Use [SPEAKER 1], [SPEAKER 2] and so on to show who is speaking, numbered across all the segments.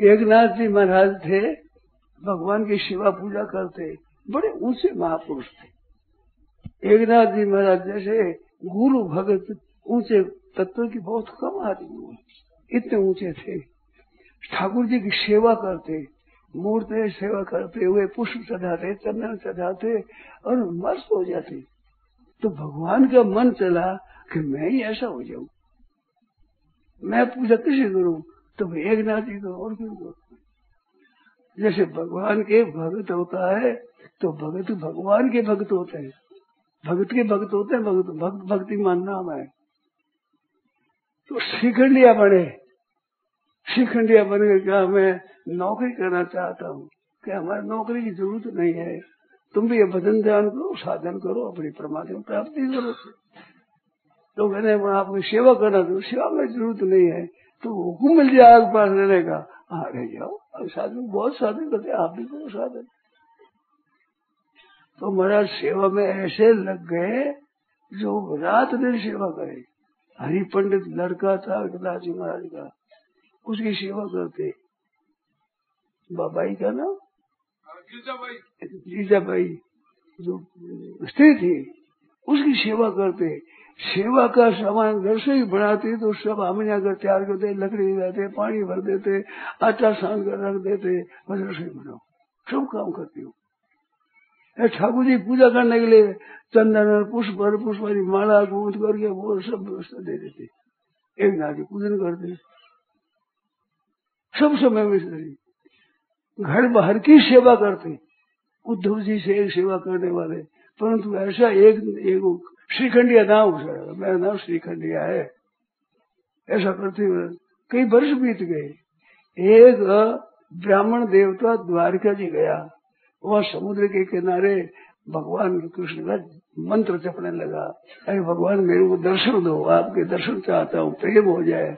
[SPEAKER 1] एकनाथ जी महाराज थे, भगवान की सेवा पूजा करते, बड़े ऊँचे महापुरुष थे। एक नाथ जी महाराज जैसे गुरु भगत ऊँचे तत्व की बहुत कम आदमी हुए, इतने ऊँचे थे। ठाकुर जी की सेवा करते, मूर्ति सेवा करते हुए, पुष्प चढ़ाते, चंदन चढ़ाते और मस्त हो जाते। तो भगवान का मन चला कि मैं ही ऐसा हो जाऊँ। मैं पूजा किसे करूँ? तो जी को और क्यों जैसे भगवान के भगत होता है तो भगत भगवान के भक्त होते हैं। भगत के भक्त होते हैं, भगत भक्त भक्ति मान नाम है तो श्रीखंडिया बने श्रीखंडिया बन क्या मैं नौकरी करना चाहता हूँ। क्या हमारी नौकरी की ज़रूरत नहीं है? तुम भी ये भजन ध्यान करो, साधन करो, अपनी परमात्मा प्राप्ति करो। तो मैंने आपकी सेवा करना तो सेवा में ज़रूरत नहीं है। तो हुक्म मिल जाए आपके पास रहने का। हाँ रह जाओ अब साधन बहुत साधन करते आप भी करो साधन। तो महाराज सेवा में ऐसे लग गए जो रात दिन सेवा करे। हरि पंडित लड़का था जी महाराज का उसकी सेवा करते। बाबाई का नाम? जीजाबाई जो स्त्री थी। उसकी सेवा करते सेवा का सामान घर से ही बनाते तो सब हम घर तैयार करते लकड़ी देते पानी भर देते आटा सान कर रख देते बस रसोई बनाओ। सब काम करती हूँ। ठाकुर जी, पूजा करने के लिए चंदन पुष्प और पुष्प वाली माला गूंथ करके वो सब व्यवस्था दे देते एक नारी पूजन करते सब समय में घर बाहर की सेवा करते उद्धव जी से एक सेवा करने वाले परंतु ऐसा एक एक श्रीखंडिया नाम मेरा नाम श्रीखंडिया है। ऐसा करते हुए कई वर्ष बीत गए। एक ब्राह्मण देवता द्वारिका जी गया। वह समुद्र के किनारे भगवान कृष्ण का मंत्र जपने लगा। अरे भगवान, मेरे को दर्शन दो, आपके दर्शन चाहता हूँ, प्रेम हो जाए।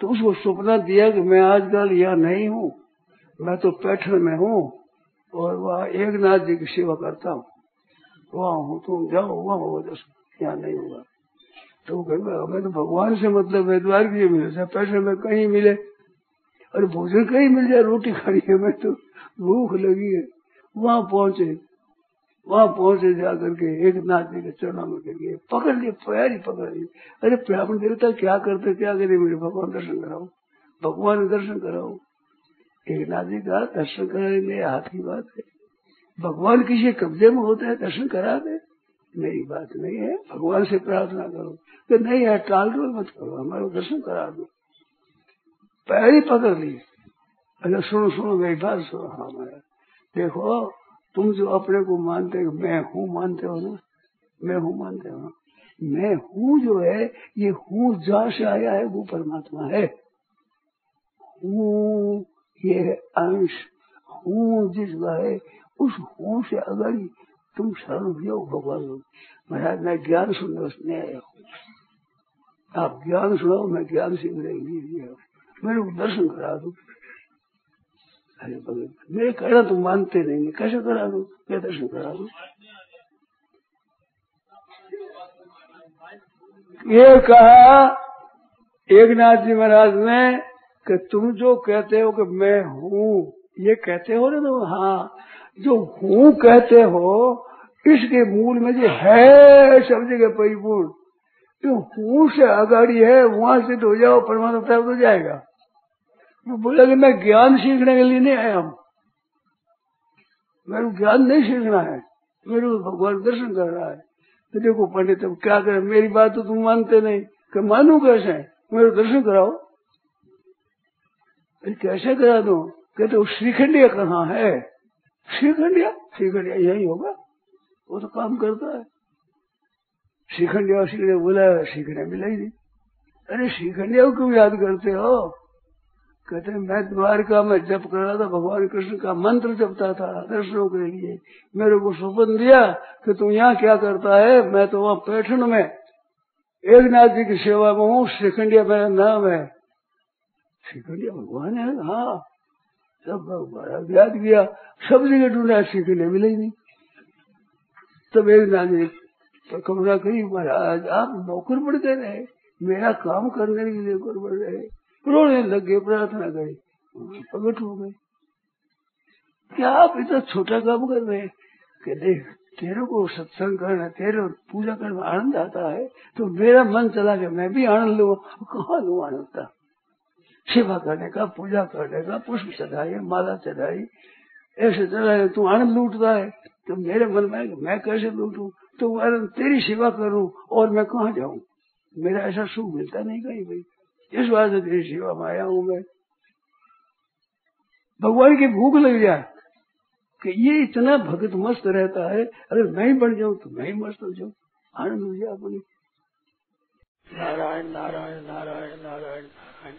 [SPEAKER 1] तो उसको सपना दिया कि मैं आजकल यहाँ नहीं हूँ। मैं तो पैठन में हूँ और वह एक नाथ जी की सेवा करता हूँ। वहाँ हूँ तुम जाओ, वहाँ होगा दर्शन यहाँ नहीं होगा। तो हमें तो भगवान से मतलब है द्वार की मिले पैठन में कहीं मिले? और भोजन कहीं मिल जाए, रोटी खानी है मैं तो भूख लगी है। वहाँ पहुँचे वहाँ पहुँचे जा करके एक नाथ जी के चरणों में गिर गए। पकड़ लिए ही पकड़ लिए अरे, ब्राह्मण देवता क्या करते, क्या करे? मेरे भगवान दर्शन कराओ, भगवान दर्शन कराओ। एक नाथ जी का, दर्शन कराने हाथ की बात है। भगवान किसी कब्जे में होता है, दर्शन करा दे। मेरी बात नहीं है, भगवान से प्रार्थना करो। तो नहीं है टाल दो, मत करो, हमारे दर्शन करा दो। पैर ही पकड़ ली। अरे सुनो सुनो, मेरी बात सुनो। हाँ देखो, तुम जो अपने को मानते हो, मैं हूँ मानते हो ना? मैं हूँ मानते हो मैं हूँ जो है, ये हूँ जहाँ से आया है, वो परमात्मा है। हूँ, ये अंश। हूँ जिस है उस हूँ से अगर तुम शरण हो जाओ भगवान महाराज, मैं ज्ञान सुनने उसने आया हूँ। आप ज्ञान सुनाओ, मैं ज्ञान से मेरे मेरे को दर्शन करा दो। अरे भगवान, मेरे कहना तुम मानते नहीं कैसे करा दू? क्या दर्शन करा दू। ये कहा एक नाथ जी महाराज ने कि तुम जो कहते हो कि मैं हूँ, ये कहते हो ना तो हाँ। जो हूँ कहते हो, इसके मूल में जो है सब जगह परिपूर्ण जो हूँ से अगाड़ी है वहाँ से तो जाओ, परमात्मा प्राप्त हो जाएगा। वो बोला कि मैं ज्ञान सीखने के लिए नहीं आया हूँ। मेरे को ज्ञान नहीं सीखना है। मेरे को भगवान दर्शन कर रहा है। तो देखो पंडित, अब क्या करे? मेरी बात तो तुम मानते नहीं। कि मानू कैसे? मेरे दर्शन कराओ। कैसे करा दो? कहते वो श्रीखंडिया कहाँ है? श्रीखंडिया? श्रीखंडिया यही होगा। वो तो काम करता है। श्रीखंडिया श्रीखंडिया बोला श्रीखंडिया मिला ही नहीं। अरे श्रीखंडिया को क्यों याद करते हो? कहते मैं द्वारका में जप कर रहा था, भगवान कृष्ण का मंत्र जपता था दर्शनों के लिए। मेरे को स्वप्न दिया कि तू यहाँ क्या करता है? मैं तो वहाँ पैठन में। एक नाथ जी की सेवा में हूँ, श्रीखंडिया मेरा नाम है। श्रीखंडिया भगवान है? हाँ। सब बड़ा याद किया सब जगह ढूंढा श्रीखंडिया मिले ही नहीं। तब एक नानी तो कमरा कही, महाराज, आप नौकर पड़ गए रहे। मेरा काम करने के लिए नौकर पड़ रहे। रोने लग गए प्रार्थना करे। प्रकट हो गए क्या आप इतना छोटा काम कर रहे कि देख तेरे को सत्संग करना, तेरे पूजा करना आनंद आता है। तो मेरा मन चला गया मैं भी आनंद लू। कहा लू आनंद? सेवा करने का, पूजा करने का, पुष्प चढ़ाई, माला चढ़ाई। ऐसे चढ़ाए तू आनंद लूटता है। तो मेरे मन में, मैं कैसे लूटू? तो आनंद तेरी सेवा करूँ और मैं कहा जाऊँ? मेरा ऐसा सुख मिलता नहीं कहीं भाई इस बात से तेरी सेवा में आया हूँ मैं। भगवान की भूख लग जाए कि ये इतना भगत मस्त रहता है। अगर मैं ही बन जाऊँ तो मैं ही मस्त हो जाऊँ। आनंद हो जाए अपनी। नारायण नारायण नारायण नारायण नारायण।